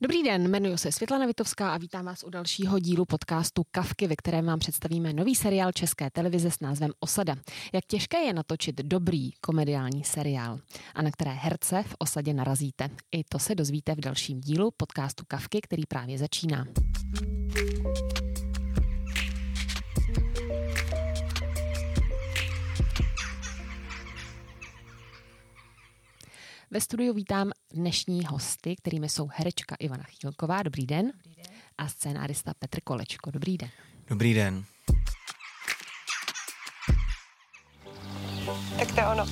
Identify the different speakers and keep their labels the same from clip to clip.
Speaker 1: Dobrý den, jmenuji se Světlana Vitovská a vítám vás u dalšího dílu podcastu Kavky, ve kterém vám představíme nový seriál České televize s názvem Osada. Jak těžké je natočit dobrý komediální seriál a na které herce v Osadě narazíte. I to se dozvíte v dalším dílu podcastu Kavky, který právě začíná. Ve studiu vítám dnešní hosty, kterými jsou herečka Ivana Chýlková, dobrý den,
Speaker 2: dobrý den.
Speaker 1: a scénárista Petr Kolečko, dobrý den.
Speaker 3: Dobrý den.
Speaker 4: Tak to je ono.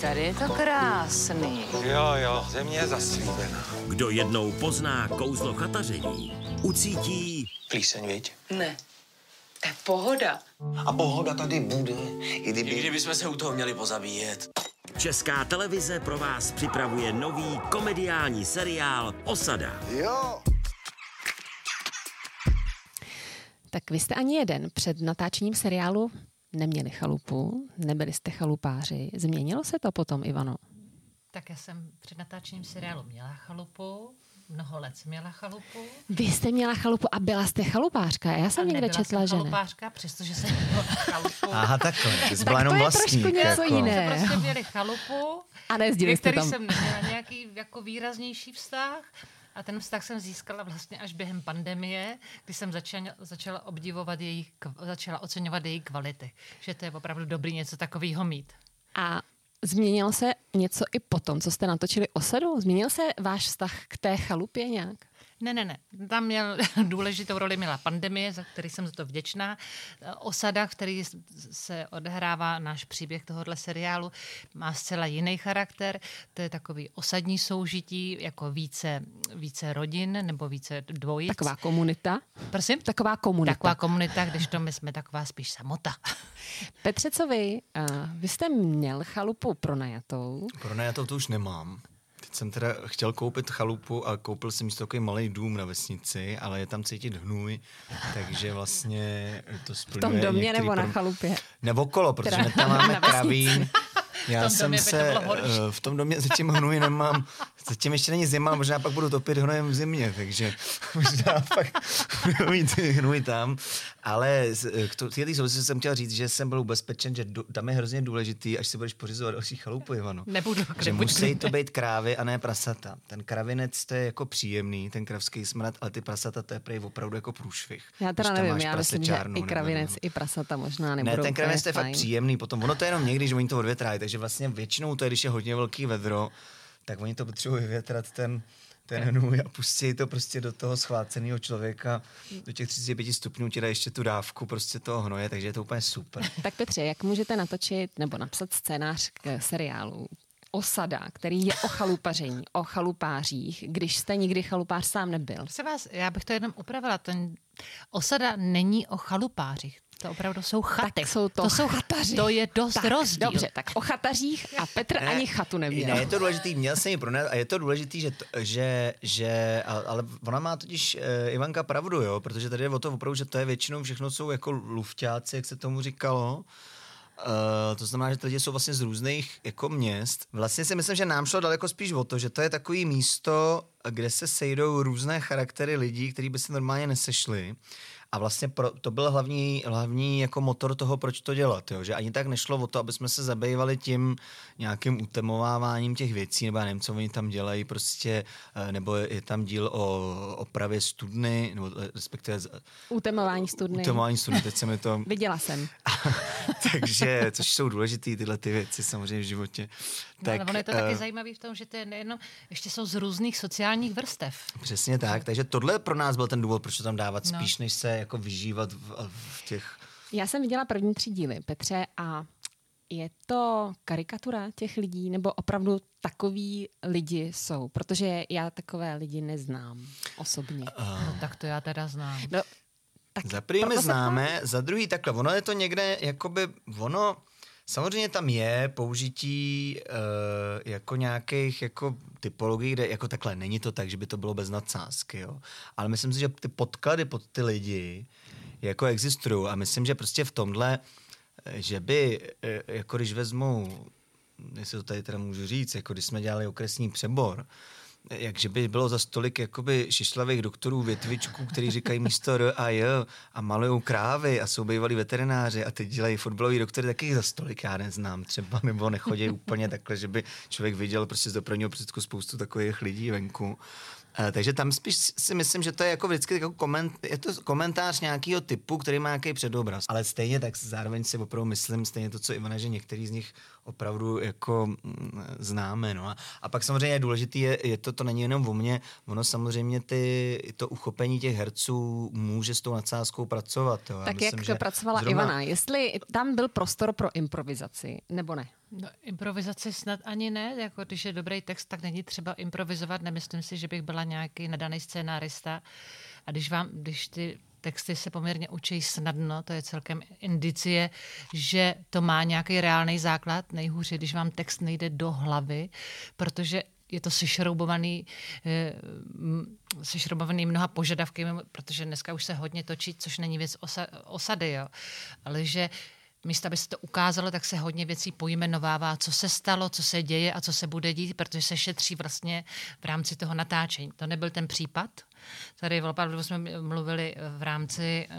Speaker 2: Tady je to krásný.
Speaker 5: Jo, jo, země je zaslíbená.
Speaker 6: Kdo jednou pozná kouzlo chataření, ucítí
Speaker 5: Plíseň, viď?
Speaker 2: Ne, to je pohoda.
Speaker 5: A pohoda tady bude, i kdyby...
Speaker 7: Někdy bychom se u toho měli pozabíjet.
Speaker 6: Česká televize pro vás připravuje nový komediální seriál Osada.
Speaker 5: Jo.
Speaker 1: Tak vy jste ani jeden před natáčením seriálu neměli chalupu, nebyli jste chalupáři. Změnilo se to potom, Ivano?
Speaker 8: Tak já jsem před natáčením seriálu měla chalupu, mnoho let jsem měla chalupu.
Speaker 1: Vy jste měla chalupu a byla jste chalupářka. Já jsem
Speaker 8: a
Speaker 1: někde četla,
Speaker 8: jsem
Speaker 1: že ne.
Speaker 8: chalupářka, přestože jsem měla chalupu.
Speaker 3: Aha, takhle. Ty jsi byla
Speaker 1: Tak
Speaker 3: jenom
Speaker 1: to je
Speaker 3: vlastník.
Speaker 1: trošku něco
Speaker 3: jako.
Speaker 1: jiné.
Speaker 8: Jsme prostě měli chalupu,
Speaker 1: A nejezdili
Speaker 8: ke
Speaker 1: jste
Speaker 8: který
Speaker 1: tam.
Speaker 8: jsem neměla nějaký jako výraznější vztah. A ten vztah jsem získala vlastně až během pandemie, kdy jsem začala, začala obdivovat její, kv- začala oceňovat její kvality. Že to je opravdu dobrý něco takového mít.
Speaker 1: A změnilo se něco i potom, co jste natočili osadu? Změnil se váš vztah k té chalupě nějak?
Speaker 8: Ne, ne, ne. Tam měl důležitou roli měla pandemie, za který jsem za to vděčná. Osada, v který se odehrává náš příběh tohohle seriálu, má zcela jiný charakter. To je takový osadní soužití, jako více, více rodin nebo více dvojic.
Speaker 1: Taková komunita?
Speaker 8: Prosím?
Speaker 1: Taková komunita.
Speaker 8: Taková komunita, když to my jsme taková spíš samota.
Speaker 1: Petře, co vy? Uh, vy jste měl chalupu pronajatou.
Speaker 3: Pro ne, já to, to už nemám. Jsem teda chtěl koupit chalupu a koupil jsem místo takový malý dům na vesnici, ale je tam cítit hnůj, takže vlastně to
Speaker 1: V
Speaker 3: splňuje
Speaker 1: tom domě nebo na
Speaker 3: pro-
Speaker 1: chalupě?
Speaker 3: Ne okolo, protože
Speaker 1: Teda
Speaker 3: my tam
Speaker 1: na
Speaker 3: máme kravín. Já jsem
Speaker 8: to
Speaker 3: se,
Speaker 8: horší.
Speaker 3: eh, v tom domě zatím hnůj nemám, zatím ještě není zima, možná pak budu topit hnojem v zimě, takže možná pak budu mít hnůj tam. Ale eh, k to- této souvislosti jsem chtěl říct, že jsem byl ubezpečen, že do, tam je hrozně důležitý, až si budeš pořizovat další chalupu, Ivano.
Speaker 8: Nebudu,
Speaker 3: Že musí to být krávy a ne prasata. Ten kravinec to je jako příjemný, ten kravský smrad, ale ty prasata to je prej opravdu jako průšvih.
Speaker 1: Já teda nevím,
Speaker 3: máš
Speaker 1: já myslím, že i
Speaker 3: nebo-
Speaker 1: kravinec, i prasata možná nebudou
Speaker 3: ne, ten kravinec to je fakt
Speaker 1: fajn.
Speaker 3: příjemný, potom ono to je jenom někdy, že oni to odvětrají, takže vlastně většinou to je, když je hodně velký vedro, tak oni to potřebují vyvětrat ten, ten hnůj a pustí to prostě do toho schváceného člověka, do těch 35 stupňů ti dá ještě tu dávku prostě toho hnoje, takže je to úplně super.
Speaker 1: Tak Petře, jak můžete natočit nebo napsat scénář k seriálu Osada, který je o chalupaření, o chalupářích, když jste nikdy chalupář sám nebyl?
Speaker 8: Se vás, já bych to jenom upravila. Ten osada není o chalupářích. To opravdu jsou chaty.
Speaker 1: Tak jsou to,
Speaker 8: to jsou
Speaker 1: chataři.
Speaker 8: To je dost
Speaker 1: tak,
Speaker 8: rozdíl.
Speaker 1: Dobře, tak o chatařích a Petr ani chatu neměl.
Speaker 3: Ne, je to důležitý, měl jsem ji pronajat a je to důležitý, že, to, že, že ale ona má totiž uh, Ivanka pravdu, jo, protože tady je o to opravdu, že to je většinou všechno jsou jako lufťáci, jak se tomu říkalo. Uh, to znamená, že ty lidi jsou vlastně z různých jako měst. Vlastně si myslím, že nám šlo daleko spíš o to, že to je takový místo, kde se sejdou různé charaktery lidí, kteří by se normálně nesešli. A vlastně pro, to byl hlavní, hlavní jako motor toho, proč to dělat. Jo? Že ani tak nešlo o to, aby jsme se zabývali tím nějakým utemováváním těch věcí, nebo já nevím, co oni tam dělají, prostě, eh, nebo je tam díl o opravě studny, nebo eh, respektive
Speaker 1: Utemování studny.
Speaker 3: utemování studny, teď se mi to...
Speaker 1: Viděla jsem.
Speaker 3: Takže, což jsou důležité tyhle ty věci samozřejmě v životě.
Speaker 8: No, ale ono je to taky
Speaker 3: eh,
Speaker 8: zajímavé v tom, že to je nejenom, ještě jsou z různých sociálních vrstev.
Speaker 3: Přesně tak, takže tohle pro nás byl ten důvod, proč to tam dávat,
Speaker 8: No.
Speaker 3: spíš než se jako vyžívat v, v těch...
Speaker 1: Já jsem viděla první tři díly, Petře, a je to karikatura těch lidí, nebo opravdu takový lidi jsou? Protože já takové lidi neznám osobně.
Speaker 8: No, tak to já teda znám.
Speaker 1: No, tak
Speaker 3: Za první známe, za druhý takhle. Ono je to někde, jakoby, ono, samozřejmě tam je použití uh, jako nějakých jako typologií, kde jako takhle není to tak, že by to bylo bez nadsázky, jo. Ale myslím si, že ty podklady pod ty lidi jako existují a myslím, že prostě v tomhle, eh, že by, eh, jako když vezmu, jestli to tady teda můžu říct, jako když jsme dělali okresní přebor, jak že by bylo za stolik jakoby šišlavých doktorů větvičků, který říkají místo R a J a malují krávy a jsou bývalí veterináři a teď dělají fotbalový doktory, taky za stolik já neznám třeba, nebo nechodí úplně takhle, že by člověk viděl prostě z dopravního prostředku spoustu takových lidí venku. Uh, takže tam spíš si myslím, že to je jako vždycky jako koment, je to komentář nějakého typu, který má nějaký předobraz. Ale stejně tak zároveň si opravdu myslím, stejně to, co Ivana, že některý z nich opravdu jako mm, známe. No. A, a pak samozřejmě je důležité, je, je to, to není jenom o mně, ono samozřejmě ty, to uchopení těch herců může s tou nadsázkou pracovat. Jo.
Speaker 1: Tak
Speaker 3: myslím,
Speaker 1: jak
Speaker 3: že
Speaker 1: to pracovala
Speaker 3: zrovna-
Speaker 1: Ivana, jestli tam byl prostor pro improvizaci, nebo ne?
Speaker 8: No, improvizaci snad ani ne, jako když je dobrý text, tak není třeba improvizovat, nemyslím si, že bych byla nějaký nadaný scénárista. A když vám, když ty texty se poměrně učí snadno, to je celkem indicie, že to má nějaký reálný základ, nejhůře, když vám text nejde do hlavy, protože je to sešroubovaný, eh, sešroubovaný mnoha požadavky, protože dneska už se hodně točí, což není věc osa, osady, jo. ale že místo, aby se to ukázalo, tak se hodně věcí pojmenovává, co se stalo, co se děje a co se bude dít, protože se šetří vlastně v rámci toho natáčení. To nebyl ten případ. Tady opravdu jsme mluvili v rámci, eh,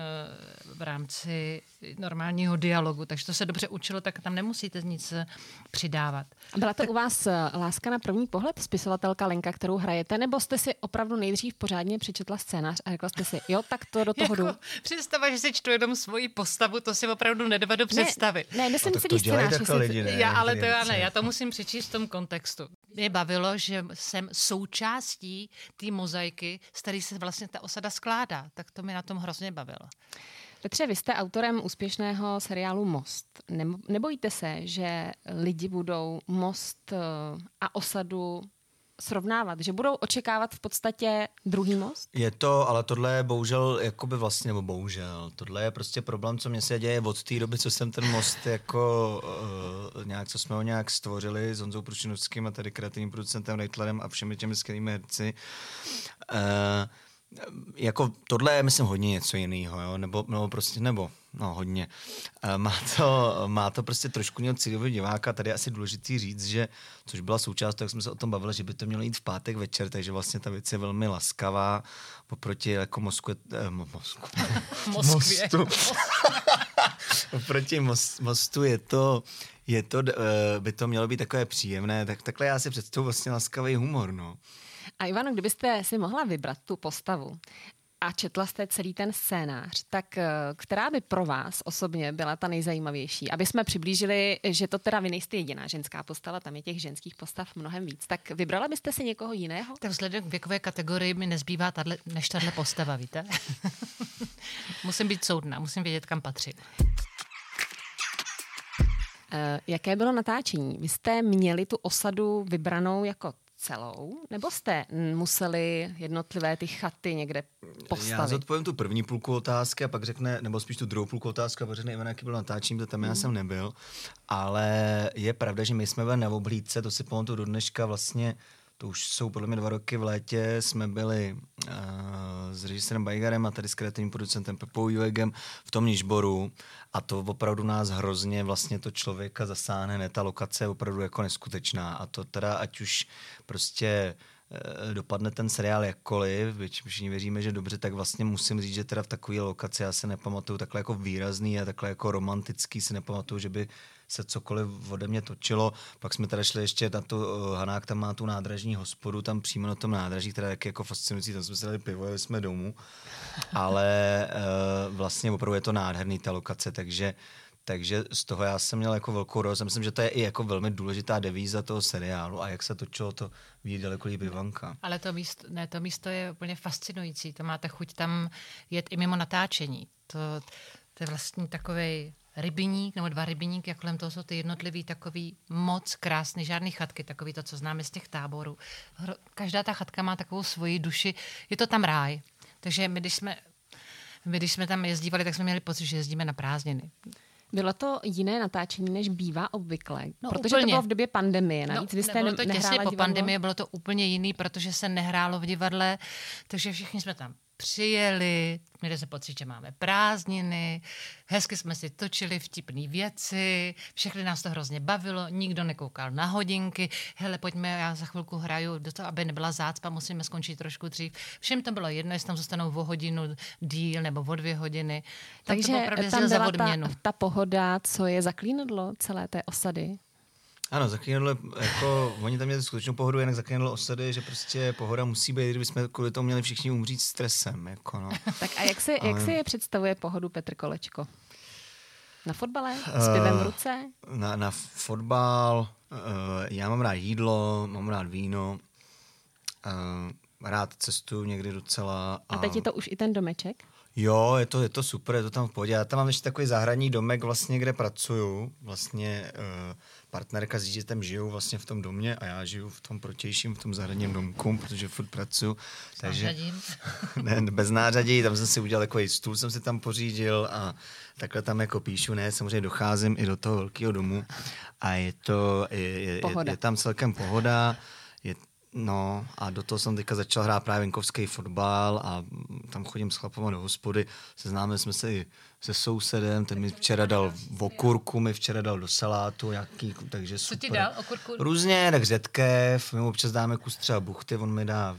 Speaker 8: v rámci normálního dialogu, takže to se dobře učilo, tak tam nemusíte nic eh, přidávat.
Speaker 1: A Byla to u vás eh, láska na první pohled, spisovatelka Lenka, kterou hrajete, nebo jste si opravdu nejdřív pořádně přečetla scénář a řekla jste si, jo, tak to do toho jdu.
Speaker 8: Jako, představa, že si čtu jenom svoji postavu, to si opravdu nedovedu představit.
Speaker 1: Ne, ne, myslím
Speaker 3: tak to
Speaker 1: celý scénář.
Speaker 3: lidi, ne?
Speaker 8: Já, ale to
Speaker 3: Některý
Speaker 8: já ne, já
Speaker 3: jako.
Speaker 8: to musím přečíst v tom kontextu. Mě bavilo, že jsem součástí té mozaiky, z které se vlastně ta osada skládá. Tak to mi na tom hrozně bavilo.
Speaker 1: Petře, vy jste autorem úspěšného seriálu Most. Nebo- Nebojíte se, že lidi budou Most eh, a osadu srovnávat, že budou očekávat v podstatě druhý most?
Speaker 3: Je to, ale tohle je bohužel, jakoby vlastně, nebo bohužel, tohle je prostě problém, co mě se děje od té doby, co jsem ten most jako uh, nějak, co jsme ho nějak stvořili s Honzou Pručinovským a tady kreativním producentem Reitlerem a všemi těmi skvělými herci. Uh, jako tohle je, myslím, hodně něco jiného, jo? Nebo, nebo prostě, nebo, no hodně. Uh, má, to, má to prostě trošku něco cílového diváka, tady je asi důležitý říct, že, což byla součást, tak jsme se o tom bavili, že by to mělo jít v pátek večer, takže vlastně ta věc je velmi laskavá, oproti jako mozku, eh, mo- mozku,
Speaker 8: Moskvě.
Speaker 3: mostu. oproti most, mostu je to, je to, uh, by to mělo být takové příjemné, tak takhle já si představuji vlastně laskavý humor, no.
Speaker 1: A Ivano, kdybyste si mohla vybrat tu postavu a četla jste celý ten scénář, tak eh, která by pro vás osobně byla ta nejzajímavější? Aby jsme přiblížili, že to teda vy nejste jediná ženská postava, tam je těch ženských postav mnohem víc. Tak vybrala byste si někoho jiného?
Speaker 8: Tak vzhledem k věkové kategorii mi nezbývá tato, než tahle postava, víte? musím být soudná, musím vědět, kam patřím.
Speaker 1: Eh, Jaké bylo natáčení? Vy jste měli tu osadu vybranou jako celou, nebo jste museli jednotlivé ty chaty někde
Speaker 3: Já
Speaker 1: postavit?
Speaker 3: zodpovím tu první půlku otázky a pak řekne, nebo spíš tu druhou půlku otázky a pak řekne Ivan, jaký byl natáčení, protože tam já jsem nebyl. Ale je pravda, že my jsme byli na oblídce, to si pamatuju do dneška vlastně, to už jsou podle mě dva roky v létě, jsme byli s režisérem Bajgarem a tady s kreativním producentem Pepou Juegem v tom Nižboru. A to opravdu nás hrozně vlastně to člověka zasáhne, ne, ta lokace je opravdu jako neskutečná. A to teda ať už prostě eh, dopadne ten seriál jakkoliv, byť všichni věříme, že dobře, tak vlastně musím říct, že teda v takové lokaci já se nepamatuju takhle jako výrazný a takhle jako romantický si nepamatuju, že by se cokoliv ode mě točilo. Pak jsme teda šli ještě na tu, uh, Hanák tam má tu nádražní hospodu, tam přímo na tom nádraží, která je jako fascinující, tam jsme si dali pivo, jeli jsme domů, ale uh, vlastně opravdu je to nádherný ta lokace, takže takže z toho já jsem měl jako velkou radost. Myslím, že to je i jako velmi důležitá devíza toho seriálu a jak se točilo, to ví daleko líp Ivanka.
Speaker 8: Ale to místo, ne, to místo je úplně fascinující. To máte chuť tam jet i mimo natáčení. To, to je vlastně takový rybiník, nebo dva rybiníky, a kolem toho jsou ty jednotlivý takový moc krásný, žádný chatky, takový to, co známe z těch táborů. Každá ta chatka má takovou svoji duši, je to tam ráj. Takže my, když jsme, my, když jsme tam jezdívali, tak jsme měli pocit, že jezdíme na prázdniny.
Speaker 1: Bylo to jiné natáčení, než bývá obvykle,
Speaker 8: No,
Speaker 1: protože to
Speaker 8: úplně.
Speaker 1: bylo v době pandemie. Navíc vy jste
Speaker 8: to těsně po
Speaker 1: divadlo.
Speaker 8: pandemii, bylo to úplně jiný, protože se nehrálo v divadle, takže všichni jsme tam přijeli, měli jsme pocit, že máme prázdniny, hezky jsme si točili vtipné věci, všechny nás to hrozně bavilo, nikdo nekoukal na hodinky, hele, pojďme, já za chvilku hraju, do toho, aby nebyla zácpa, musíme skončit trošku dřív. Všem to bylo jedno, jestli tam zůstanou o hodinu díl nebo o dvě hodiny. To
Speaker 1: Takže
Speaker 8: bylo opravdu
Speaker 1: tam
Speaker 8: za
Speaker 1: byla ta,
Speaker 8: odměnu.
Speaker 1: ta pohoda, co je zaklínadlo celé té osady.
Speaker 3: Ano, zaklínadlo, jako, oni tam měli skutečnou pohodu, jinak zaklínadlo osady, že prostě pohoda musí být, kdyby jsme kvůli tomu měli všichni umřít stresem, jako no.
Speaker 1: Tak a jak si, jak
Speaker 3: Ale-
Speaker 1: si je představuje pohodu Petr Kolečko? Na fotbale? S pivem v ruce?
Speaker 3: Na, na fotbal, uh, já mám rád jídlo, mám rád víno, uh, rád cestuju někdy docela.
Speaker 1: A teď je to už i ten domeček?
Speaker 3: Jo, je to, je to super, je to tam v pohodě. Já tam mám ještě takový zahradní domek, vlastně, kde pracuju. Vlastně uh, partnerka s dítětem žijou vlastně v tom domě a já žiju v tom protějším, v tom zahradním domku, protože furt pracuju. Takže, ne, bez nářadí, tam jsem si udělal takový stůl, jsem si tam pořídil a takhle tam jako píšu, ne, samozřejmě docházím i do toho velkého domu a je to, je, je, je, je tam celkem pohoda, je, no a do toho jsem teďka začal hrát právě venkovský fotbal a tam chodím s chlapama do hospody, seznámili jsme se i se sousedem, ten mi včera dal v okurku, mi včera dal do salátu nějaký, takže
Speaker 8: Co
Speaker 3: super.
Speaker 8: ti dal? Okurku?
Speaker 3: Různě, tak řetkev, my mu občas dáme kus třeba buchty, on mi dá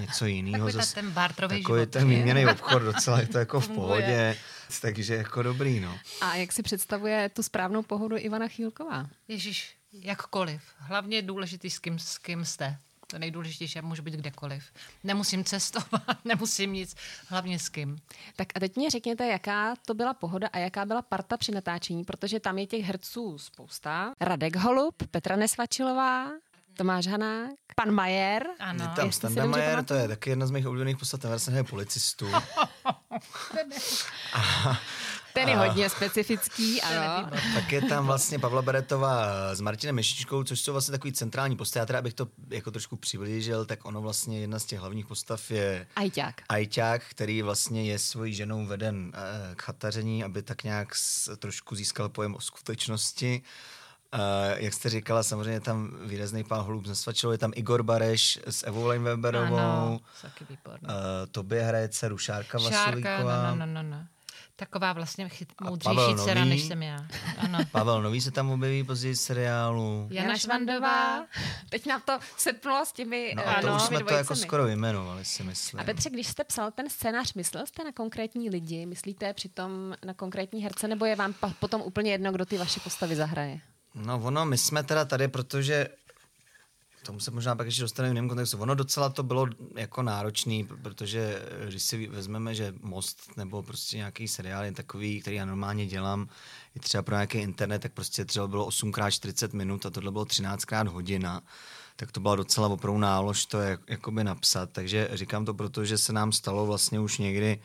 Speaker 3: něco jiného.
Speaker 8: Takový ta- ten barterový
Speaker 3: Takový
Speaker 8: život.
Speaker 3: ten výměný obchod, docela je to jako v pohodě, takže jako dobrý, no.
Speaker 1: A jak si představuje tu správnou pohodu Ivana Chýlková?
Speaker 8: Ježíš, jakkoliv. Hlavně je důležitý, s kým, s kým jste. To nejdůležitější, já můžu být kdekoliv. Nemusím cestovat, nemusím nic, hlavně s kým.
Speaker 1: Tak a teď mě řekněte, jaká to byla pohoda a jaká byla parta při natáčení, protože tam je těch herců spousta. Radek Holub, Petra Nesvačilová, Tomáš Hanák, pan Majer.
Speaker 8: Ano.
Speaker 3: Je tam Standa Majer, to je taky jedna z mých oblíbených postav, ten vlastně hraje policistu.
Speaker 1: Ten je hodně specifický, ano.
Speaker 3: tak je tam vlastně Pavla Beretová s Martinem Mešičkou, což jsou vlastně takový centrální postavy. Já teda, abych to jako trošku přiblížil, tak ono vlastně jedna z těch hlavních postav je
Speaker 1: Ajťák.
Speaker 3: Ajťák, který vlastně je svojí ženou veden eh, k chataření, aby tak nějak s, trošku získal pojem o skutečnosti. Uh, jak jste říkala, samozřejmě tam výrazný pán Holub nesvačil, je tam Igor Bareš s Evou Leinweberovou,
Speaker 8: Ano, taky výborný.
Speaker 3: uh, tobě hraje dceru Šárka
Speaker 8: Šárka,
Speaker 3: Vasulíková.
Speaker 8: no, no, no, no. Taková vlastně chyt, moudřejší
Speaker 3: Pavel
Speaker 8: dcera,
Speaker 3: Nový.
Speaker 8: než jsem já. Ano.
Speaker 3: Pavel Nový se tam objeví později v seriálu.
Speaker 8: Jana Švandová.
Speaker 1: Teď nám to sepnulo s těmi
Speaker 3: No
Speaker 1: eh,
Speaker 3: a to
Speaker 1: ano,
Speaker 3: už jsme to jako skoro vyjmenovali, si myslím.
Speaker 1: A Petře, když jste psal ten scénář, myslel jste na konkrétní lidi? Myslíte přitom na konkrétní herce? Nebo je vám potom úplně jedno, kdo ty vaše postavy zahraje?
Speaker 3: No ono, my jsme teda tady, protože tomu se možná pak ještě dostaneme v jiném kontextu. Ono docela to bylo jako náročný, protože eh, když si vezmeme, že Most nebo prostě nějaký seriál je takový, který já normálně dělám, je třeba pro nějaký internet, tak prostě třeba bylo 8x40 minut a tohle bylo 13x hodina tak to byla docela opravdu nálož to jak, jakoby napsat. Takže říkám to proto, že se nám stalo vlastně už někdy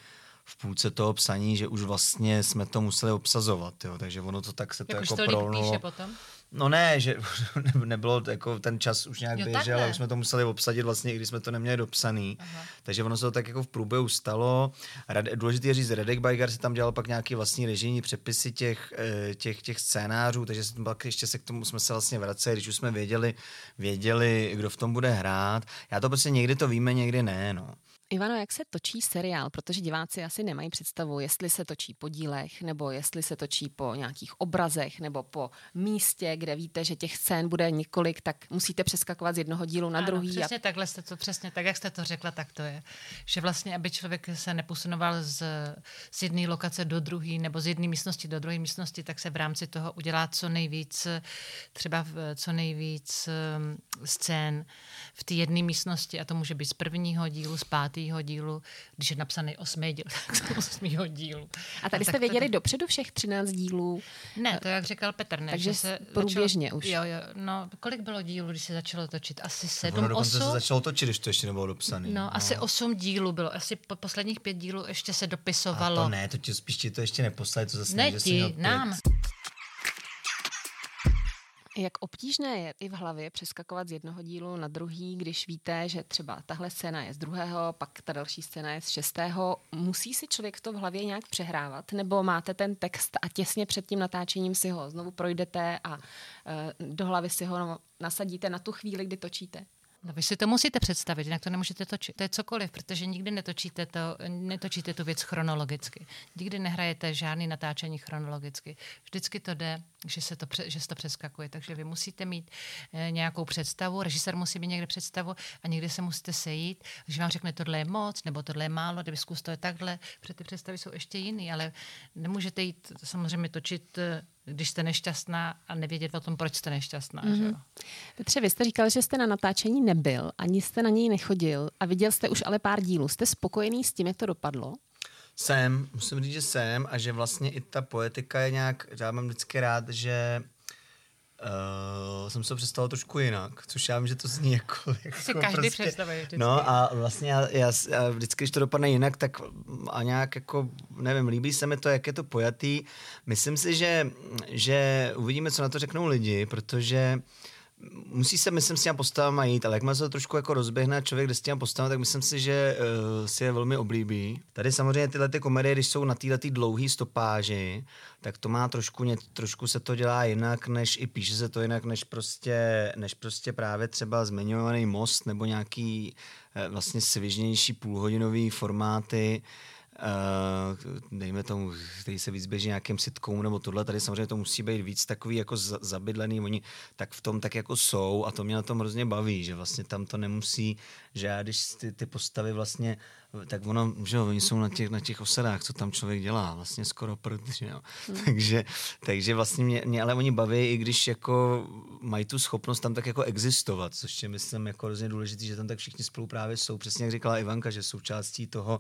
Speaker 3: v půlce toho psaní, že už vlastně jsme to museli obsazovat, jo. takže ono to tak se to jako
Speaker 8: líp
Speaker 3: prolnulo.
Speaker 8: píše potom?
Speaker 3: No ne, že ne- nebylo jako ten čas už nějak
Speaker 8: Jo,
Speaker 3: běžel,
Speaker 8: takhle.
Speaker 3: a už jsme to museli obsadit vlastně, i když jsme to neměli dopsaný. Aha. Takže ono se to tak jako v průběhu stalo. Rade, důležité je říct, Radek Bajgar si tam dělal pak nějaký vlastní režijní přepisy těch, eh, těch, těch scénářů, takže se pak ještě se k tomu jsme se vlastně vraceli, když už jsme věděli, věděli, kdo v tom bude hrát. Já to prostě někdy to víme, někdy ne, no.
Speaker 1: Ivano, jak se točí seriál? Protože diváci asi nemají představu, jestli se točí po dílech, nebo jestli se točí po nějakých obrazech, nebo po místě, kde víte, že těch scén bude několik, tak musíte přeskakovat z jednoho dílu na
Speaker 8: Ano,
Speaker 1: druhý.
Speaker 8: Přesně a... takhle jste to, přesně tak, jak jste to řekla, tak to je. Že vlastně, aby člověk se neposunoval z, z jedné lokace do druhé nebo z jedné místnosti do druhé místnosti, tak se v rámci toho udělá co nejvíc, třeba v, co nejvíc um, scén v té jedné místnosti a to může být z prvního dílu, z pátého dílu, když je napsaný osmý díl, tak z osmého dílu.
Speaker 1: A tady
Speaker 8: tak
Speaker 1: jste
Speaker 8: to-
Speaker 1: věděli dopředu všech 13 dílů.
Speaker 8: Ne, to jak říkal Petr, ne,
Speaker 1: Takže
Speaker 8: že se
Speaker 1: průběžně
Speaker 8: začalo,
Speaker 1: už.
Speaker 8: Jo, jo, no, kolik bylo dílů, když se začalo točit? Asi
Speaker 3: Ono
Speaker 8: sedm,
Speaker 3: dokonce se
Speaker 8: osm?
Speaker 3: začalo točit, když to ještě nebylo dopsaný.
Speaker 8: No, asi osm dílů bylo. Asi po posledních pět dílů ještě se
Speaker 3: A
Speaker 8: dopisovalo.
Speaker 3: to ne, to ti spíš ti to ještě neposlali, to zase
Speaker 8: ne
Speaker 3: že jsi měl
Speaker 8: ti,
Speaker 3: pět.
Speaker 1: Jak obtížné je i v hlavě přeskakovat z jednoho dílu na druhý, když víte, že třeba tahle scéna je z druhého, pak ta další scéna je z šestého. Musí si člověk to v hlavě nějak přehrávat? Nebo máte ten text a těsně před tím natáčením si ho znovu projdete a uh, do hlavy si ho nasadíte na tu chvíli, kdy točíte?
Speaker 8: No vy si to musíte představit, jinak to nemůžete točit. To je cokoliv, protože nikdy netočíte, to, netočíte tu věc chronologicky. Nikdy nehrajete žádný natáčení chronologicky. Vždycky to jde, že se to, že se to přeskakuje. Takže vy musíte mít e, nějakou představu, režisér musí mít někde představu a někdy se musíte sejít, že vám řekne, tohle je moc, nebo tohle je málo, kdyby zkus to je takhle, protože ty představy jsou ještě jiný, ale nemůžete jít samozřejmě točit eh, když jste nešťastná a nevědět o tom, proč jste nešťastná. Mm-hmm. Že jo?
Speaker 1: Petře, vy jste říkal, že jste na natáčení nebyl, ani jste na něj nechodil a viděl jste už ale pár dílů. Jste spokojený s tím, jak to dopadlo?
Speaker 3: Jsem, musím říct, že jsem a že vlastně i ta poetika je nějak, já mám vždycky rád, že Uh, jsem se představil trošku jinak, což já vím, že to zní jako... jako
Speaker 8: si každý prostě, představuje vždycky.
Speaker 3: No a vlastně já, já, já, vždycky, když to dopadne jinak, tak a nějak jako, nevím, líbí se mi to, jak je to pojatý. Myslím si, že, že uvidíme, co na to řeknou lidi, protože uh, musí se, myslím, s těma postavama jít, ale jakmile se to trošku jako rozběhne člověk jde s těma postavama, tak myslím si, že uh, si je velmi oblíbí. Tady samozřejmě tyhle ty komedie, když jsou na této dlouhé stopáži, tak to má trošku, ně, trošku se to dělá jinak, než i píše se to jinak, než prostě, než prostě právě třeba zmiňovaný most nebo nějaký uh, vlastně svižnější půlhodinový formáty. Uh, dejme tomu, který se víc běží nějakým sitcomu nebo tohle, tady samozřejmě to musí být víc takový jako zabydlený, oni tak v tom tak jako jsou a to mě na tom hrozně baví, že vlastně tam to nemusí, že já když ty, ty postavy vlastně tak ono, že jo, oni jsou na těch, na těch osadách, co tam člověk dělá, vlastně skoro prd, že jo. Hmm. takže, takže vlastně mě, mě, ale oni baví, i když jako mají tu schopnost tam tak jako existovat, což je myslím jako hrozně důležité, že tam tak všichni spolu právě jsou, přesně jak říkala Ivanka, že součástí toho,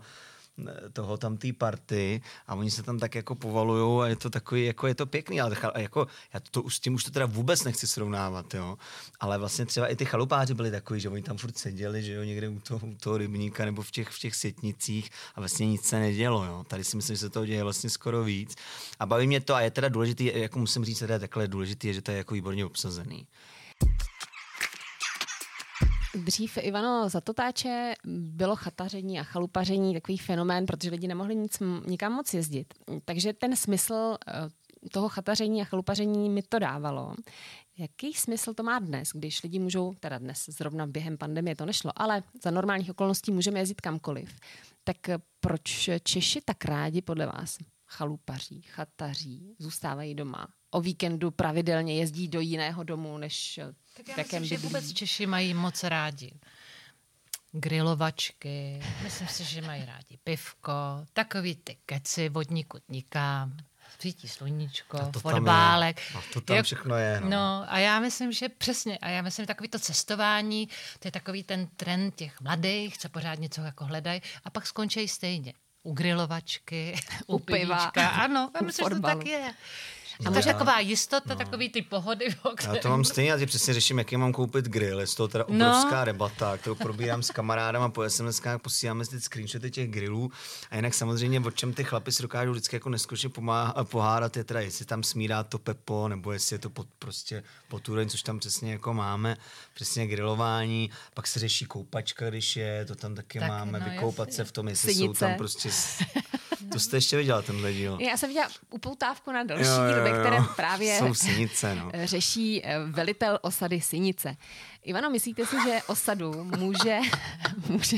Speaker 3: toho tam té party a oni se tam tak jako povalujou a je to takový, jako je to pěkný, ale jako já to, to, s tím už to teda vůbec nechci srovnávat, jo. Ale vlastně třeba i ty chalupáři byli takový, že oni tam furt seděli, že jo, někde u toho, u toho rybníka nebo v těch, v těch sětnicích a vlastně nic se nedělo, jo. Tady si myslím, že se to děje vlastně skoro víc. A baví mě to a je teda důležitý, jako musím říct, teda takhle důležitý, že to je jako výborně obsazený.
Speaker 1: Dřív, Ivano, za totáče bylo chataření a chalupaření takový fenomén, protože lidi nemohli nic, nikam moc jezdit. Takže ten smysl eh, toho chataření a chalupaření mi to dávalo. Jaký smysl to má dnes, když lidi můžou, teda dnes zrovna během pandemie to nešlo, ale za normálních okolností můžeme jezdit kamkoliv. Tak proč Češi tak rádi podle vás chalupaří, chataří, zůstávají doma? O víkendu pravidelně jezdí do jiného domu, než
Speaker 8: tak já myslím, že vůbec Češi mají moc rádi grilovačky, myslím si, že mají rádi pivko, takový ty keci, vodní kutníka, svítí sluníčko, fotbálek.
Speaker 3: A to tam všechno je.
Speaker 8: No. no a já myslím, že přesně, a já myslím, že takový to cestování, to je takový ten trend těch mladých, co pořád něco jako hledají a pak skončí stejně. U grilovačky, u, u piva. Ano, já myslím, že to tak je. A to je taková jistota, no. takový ty pohody.
Speaker 3: Já to mám stejně, já ti přesně řeším, jaký mám koupit grill. Je to teda no. obrovská no. debata, kterou probírám s kamarádem po SMS posíláme si ty screenshoty těch grillů. A jinak samozřejmě, o čem ty chlapi si dokážou vždycky jako neskutečně pohádat, je teda, jestli tam smírá to pepo, nebo jestli je to pod, prostě potůreň, což tam přesně jako máme, přesně grilování, pak se řeší koupačka, když je, to tam taky tak, máme, no, vykoupat jasný. se v tom, jestli Synice. jsou tam prostě To jste ještě viděla tenhle díl.
Speaker 1: Já jsem viděla upoutávku na další jo, jo, díl, ve kterém právě
Speaker 3: Jsou Synice, no.
Speaker 1: řeší eh, velitel osady Synice. Ivano, myslíte si, že osadu může, může,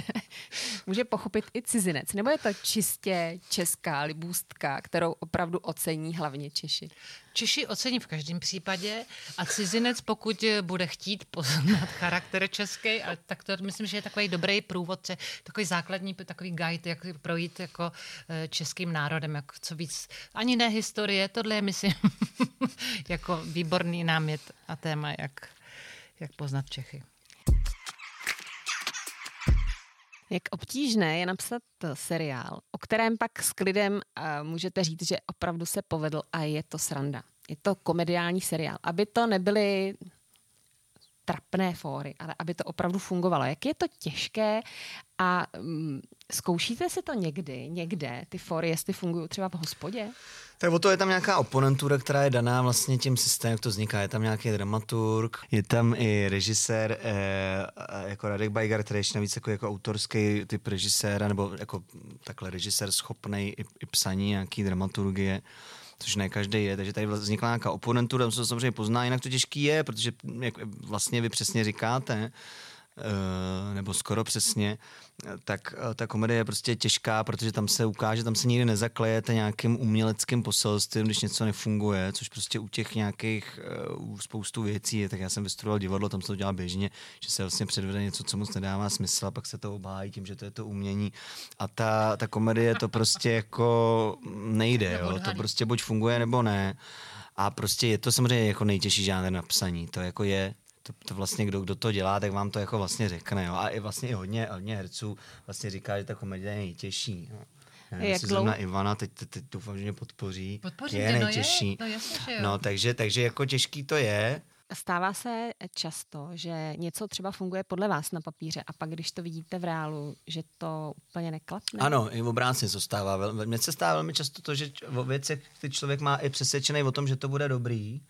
Speaker 1: může pochopit i cizinec? Nebo je to čistě česká libůstka, kterou opravdu ocení hlavně Češi?
Speaker 8: Češi ocení v každém případě a cizinec, pokud bude chtít poznat charakter český, tak to myslím, že je takový dobrý průvodce, takový základní, takový guide, jak projít jako eh, českým národem, jak co víc. Ani ne historie, tohle je, myslím, jako výborný námět a téma, jak jak poznat Čechy.
Speaker 1: Jak obtížné je napsat seriál, o kterém pak s klidem uh, můžete říct, že opravdu se povedl a je to sranda. Je to komediální seriál. Aby to nebyly trapné fóry, ale aby to opravdu fungovalo. Jak je to těžké a um, zkoušíte si to někdy, někde, ty fóry, jestli fungují třeba v hospodě?
Speaker 3: Tak o to je tam nějaká oponentura, která je daná vlastně tím systémem, jak to vzniká. Je tam nějaký dramaturg, je tam i režisér, eh, jako Radek Bajgar, který je navíc jako, jako autorský typ režiséra, nebo jako takhle režisér schopný i, i psaní nějaký dramaturgie což ne každý je, takže tady vznikla nějaká oponentura, to se samozřejmě pozná, jinak to těžký je, protože jak vlastně vy přesně říkáte, nebo skoro přesně, eh, tak eh, ta komedie je prostě těžká, protože tam se ukáže, tam se nikdy nezaklejete nějakým uměleckým poselstvím, když něco nefunguje, což prostě u těch nějakých uh, spoustu věcí je, tak já jsem vystudoval divadlo, tam se to dělá běžně, že se vlastně předvede něco, co moc nedává smysl a pak se to obhájí tím, že to je to umění a ta, ta komedie to prostě jako nejde, jo? to prostě buď funguje nebo ne. A prostě je to samozřejmě jako nejtěžší žánr na psaní. To jako je, to, to vlastně kdo, kdo to dělá, tak vám to jako vlastně řekne. Jo. A i vlastně i hodně, hodně herců vlastně říká, že ta komedie je nejtěžší. Jo. Já
Speaker 1: Jak
Speaker 3: zrovna Ivana, teď, teď, teď doufám, že mě podpoří.
Speaker 8: Podpoří
Speaker 3: je
Speaker 8: tě, no je,
Speaker 3: nejtěžší.
Speaker 8: no jasně, že jo.
Speaker 3: no, takže, takže jako těžký to je.
Speaker 1: Stává se často, že něco třeba funguje podle vás na papíře a pak, když to vidíte v reálu, že to úplně neklapne?
Speaker 3: Ano, i v obráceně se stává. Mně se stává velmi často to, že o věcech, ty člověk má i přesvědčený o tom, že to bude dobrý,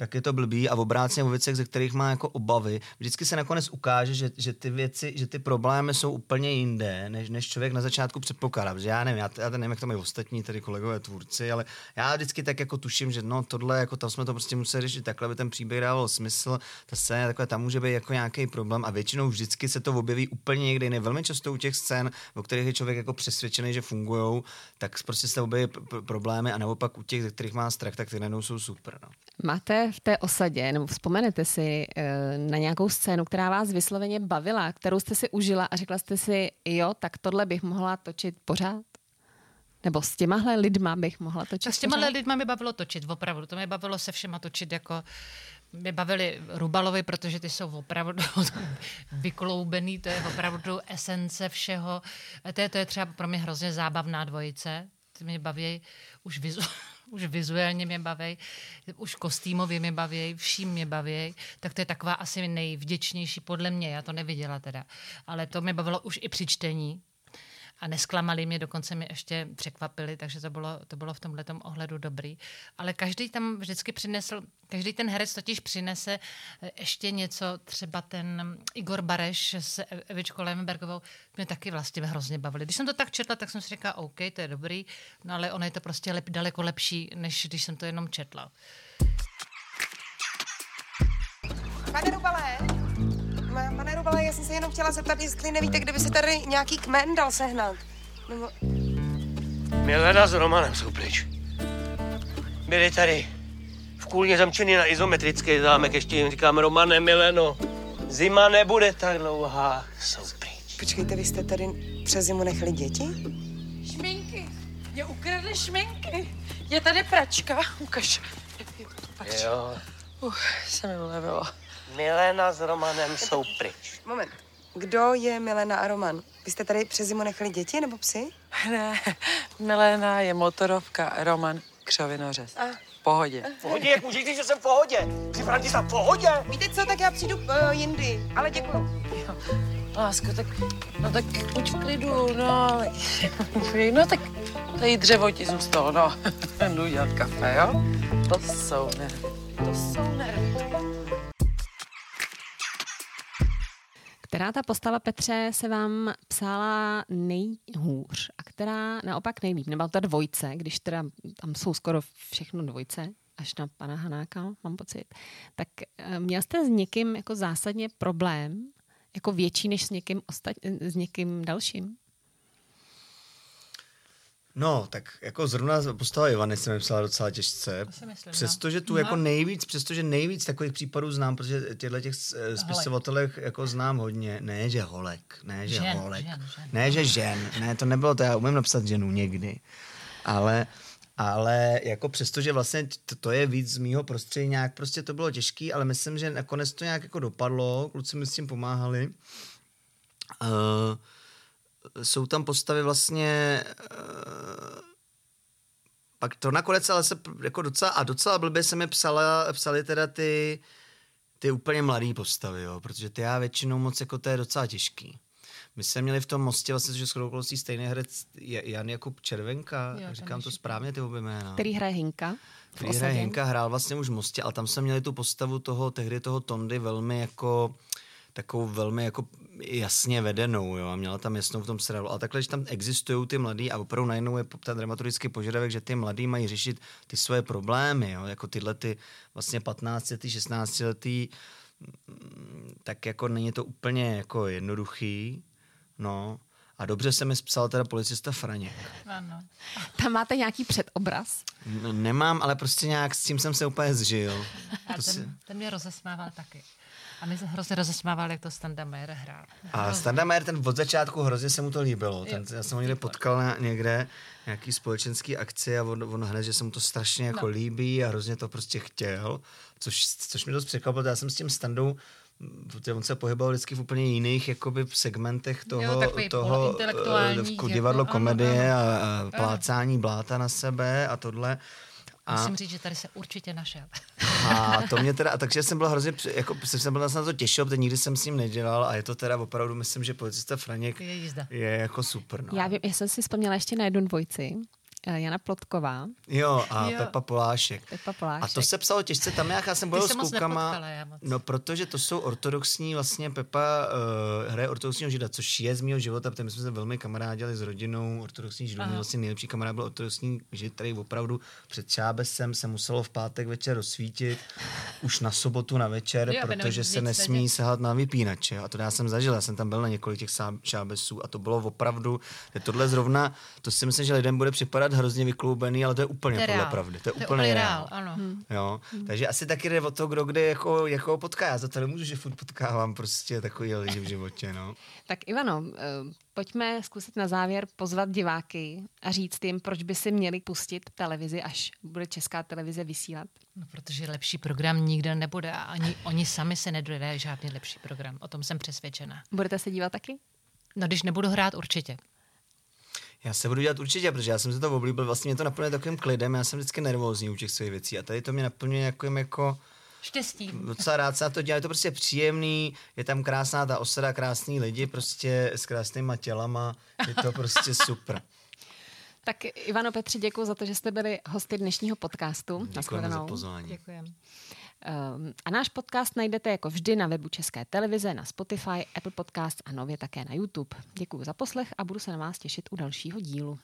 Speaker 3: tak je to blbý a v obráceně o věcech, ze kterých má jako obavy, vždycky se nakonec ukáže, že, že ty věci, že ty problémy jsou úplně jinde, než, než člověk na začátku předpokládá. Protože já nevím, já, já nevím, jak to mají ostatní tady kolegové tvůrci, ale já vždycky tak jako tuším, že no tohle, jako tam jsme to prostě museli řešit takhle, aby ten příběh dával smysl, ta scéna takhle, tam může být jako nějaký problém a většinou vždycky se to objeví úplně někde jiné. Velmi často u těch scén, o kterých je člověk jako přesvědčený, že fungují, tak prostě se objeví problémy a naopak u těch, ze kterých má strach, tak ty jsou super. No.
Speaker 1: Máte v té osadě, nebo vzpomenete si eh, na nějakou scénu, která vás vysloveně bavila, kterou jste si užila a řekla jste si, jo, tak tohle bych mohla točit pořád? Nebo s těmahle lidma bych mohla točit
Speaker 8: Tak s těma
Speaker 1: pořád?
Speaker 8: lidma mi bavilo točit, opravdu. To mě bavilo se všema točit jako mě bavili Rubalovi, protože ty jsou opravdu vykloubený, to je opravdu esence všeho. A to je, to je třeba pro mě hrozně zábavná dvojice. Ty mě baví už, vizu, už vizuálně mě baví, už kostýmově mě baví, vším mě baví, tak to je taková asi nejvděčnější podle mě, já to neviděla teda. Ale to mě bavilo už i při čtení, a nesklamali mě, dokonce mě ještě překvapili, takže to bylo, to bylo v tomhle ohledu dobrý. Ale každý tam vždycky přinesl, každý ten herec totiž přinese eh, ještě něco, třeba ten Igor Bareš s Evičkou Levenbergovou, mě taky vlastně hrozně bavili. Když jsem to tak četla, tak jsem si říkala, OK, to je dobrý, no ale ono je to prostě lep, daleko lepší, než když jsem to jenom četla.
Speaker 4: Pane Rubale, Ma- pane Rubale, já jsem se jenom chtěla zeptat, jestli nevíte, kde by se tady nějaký kmen dal sehnat. Nebo...
Speaker 7: Milena s Romanem jsou pryč. Byli tady v kůlně zamčený na izometrický zámek, ještě jim říkám, Romane, Mileno, zima nebude tak dlouhá, jsou pryč.
Speaker 4: Počkejte, vy jste tady přes zimu nechali děti?
Speaker 2: Šminky. Mě ukradli šminky. Je tady pračka. Ukaž.
Speaker 7: Jo,
Speaker 2: Uh, se mi ulevilo.
Speaker 7: Milena s Romanem jsou pryč.
Speaker 4: Moment. Kdo je Milena a Roman? Vy jste tady přes zimu nechali děti nebo psy?
Speaker 2: Ne, Milena je motorovka, Roman křovinořez. V pohodě.
Speaker 7: V pohodě, jak můžeš říct, že jsem v pohodě? Jsi Františka v pohodě?
Speaker 4: Víte co, tak já přijdu uh, jindy, ale děkuju.
Speaker 2: Lásko, tak, no tak buď v klidu, no. No tak tady dřevo ti zůstalo, no. Jdu dělat kafe, jo? To jsou nervy. To jsou nervy.
Speaker 1: Která ta postava, Petře, se vám psala nejhůř a která naopak nejlíp? Nebo ta dvojce, když teda tam jsou skoro všechno dvojce, až na pana Hanáka, mám pocit. Tak eh, měl jste s někým jako zásadně problém, jako větší než s někým, ostat, s někým dalším?
Speaker 3: No, tak jako zrovna postava Ivany se mi psala docela těžce.
Speaker 8: myslím, no.
Speaker 3: přestože tu
Speaker 8: No.
Speaker 3: jako nejvíc, přestože nejvíc takových případů znám, protože těchto těch eh, spisovatelech jako znám hodně. Ne, že holek, ne, že
Speaker 8: Žen,
Speaker 3: holek.
Speaker 8: žen, žen.
Speaker 3: Ne, že žen. Ne, to nebylo to, já umím napsat ženu někdy. Ale, ale jako přesto, že vlastně to, to je víc z mýho prostředí, nějak prostě to bylo těžký, ale myslím, že nakonec to nějak jako dopadlo, kluci mi s tím pomáhali. Uh, jsou tam postavy vlastně uh, pak to nakonec ale se jako docela, a docela blbě se mi psala, psali teda ty, ty úplně mladé postavy, jo, protože ty já většinou moc, jako to je docela těžký. My jsme měli v tom mostě vlastně, že shodou okolností stejný herec Jan Jakub Červenka,
Speaker 8: Jo,
Speaker 3: říkám to správně, ty obě jména.
Speaker 1: Který hraje Hinka?
Speaker 3: Který hraje? Henka hrál vlastně už v Mostě, ale tam jsme měli tu postavu toho, tehdy toho Tondy velmi jako takovou velmi jako jasně vedenou, jo, a měla tam jasnou v tom seriálu. Ale takhle, že tam existují ty mladí a opravdu najednou je ten dramaturgický požadavek, že ty mladí mají řešit ty svoje problémy, jo, jako tyhle ty vlastně 15 letý, 16 letý tak jako není to úplně jako jednoduchý, no. A dobře se mi psal teda policista Franěk.
Speaker 8: Ano.
Speaker 1: Tam máte nějaký předobraz?
Speaker 3: No, nemám, ale prostě nějak s tím jsem se úplně zžil.
Speaker 8: A
Speaker 3: To si...
Speaker 8: ten, ten mě rozesmával taky. A my se hrozně rozesmával, jak to Standa Meyer hrál.
Speaker 3: A Standa Meyer, ten od začátku hrozně se mu to líbilo. Ten, já jsem ho někde potkal na, někde, nějaký společenský akci a on, on hned, že se mu to strašně jako
Speaker 8: No.
Speaker 3: líbí a hrozně to prostě chtěl, což, což mě dost překvapilo. Já jsem s tím Standou protože on se pohyboval vždycky v úplně jiných jakoby segmentech toho,
Speaker 8: takový
Speaker 3: toho v
Speaker 8: jako,
Speaker 3: divadlo
Speaker 8: ano,
Speaker 3: komedie
Speaker 8: ano.
Speaker 3: a, a plácání bláta na sebe a tohle. A,
Speaker 8: Musím říct, že tady se určitě našel.
Speaker 3: a to mě teda, takže jsem byl hrozně, jako jsem byl na to těšil, protože nikdy jsem s ním nedělal a je to teda opravdu, myslím, že policista Franěk
Speaker 8: Je jízda.
Speaker 3: je jako super. No.
Speaker 1: Já, vím, já jsem si vzpomněla ještě na jednu dvojici. Eh, Jana Plotková,
Speaker 3: Jo, a
Speaker 8: Jo.
Speaker 3: Pepa Polášek.
Speaker 1: Pepa
Speaker 3: A
Speaker 1: Polášek.
Speaker 3: to se psalo těžce, tam jak já jsem byl
Speaker 8: se
Speaker 3: s klukama, no protože to jsou ortodoxní, vlastně Pepa uh, hraje ortodoxního žida, což je z mého života, protože my jsme se velmi kamarádili s rodinou ortodoxních židů, můj vlastně nejlepší kamarád byl ortodoxní žid, který opravdu před Šábesem se muselo v pátek večer rozsvítit, už na sobotu na večer,
Speaker 8: Jo,
Speaker 3: protože se nesmí
Speaker 8: vědět.
Speaker 3: sahat na vypínače. A to já jsem zažil, já jsem tam byl na několik těch šábesů a to bylo opravdu, že tohle zrovna, to si myslím, že lidem bude připadat hrozně vykloubený, ale to je úplně
Speaker 8: To je
Speaker 3: podle
Speaker 8: reál.
Speaker 3: pravdy. To je
Speaker 8: To je
Speaker 3: úplně reál.
Speaker 8: reál, ano.
Speaker 1: Hmm.
Speaker 3: Jo, takže asi taky jde o to, kdo kde jako, jako potká. Já za to nemůžu, že furt potkávám prostě takový lidi v životě, no.
Speaker 1: Tak Ivano, eh, pojďme zkusit na závěr pozvat diváky a říct jim, proč by si měli pustit televizi, až bude česká televize vysílat.
Speaker 8: No, protože lepší program nikde nebude a ani oni sami se nedodají žádný lepší program. O tom jsem přesvědčená.
Speaker 1: Budete se dívat taky?
Speaker 8: No, když nebudu hrát, určitě.
Speaker 3: Já se budu dělat určitě, protože já jsem se to oblíbil, vlastně mě to naplňuje takovým klidem, já jsem vždycky nervózní u těch svých věcí a tady to mě naplňuje jako, jako
Speaker 8: Štěstí.
Speaker 3: docela rád se na to dělá, je to prostě příjemný, je tam krásná ta osada, krásný lidi prostě s krásnýma tělama, je to prostě super.
Speaker 1: Tak Ivano Petři, děkuji za to, že jste byli hosty dnešního podcastu.
Speaker 3: Děkujeme za pozvání.
Speaker 8: Děkujeme.
Speaker 1: Ehm, a náš podcast najdete jako vždy na webu České televize, na Spotify, Apple Podcast a nově také na YouTube. Děkuji za poslech a budu se na vás těšit u dalšího dílu.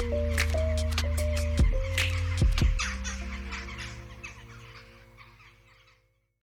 Speaker 1: thank you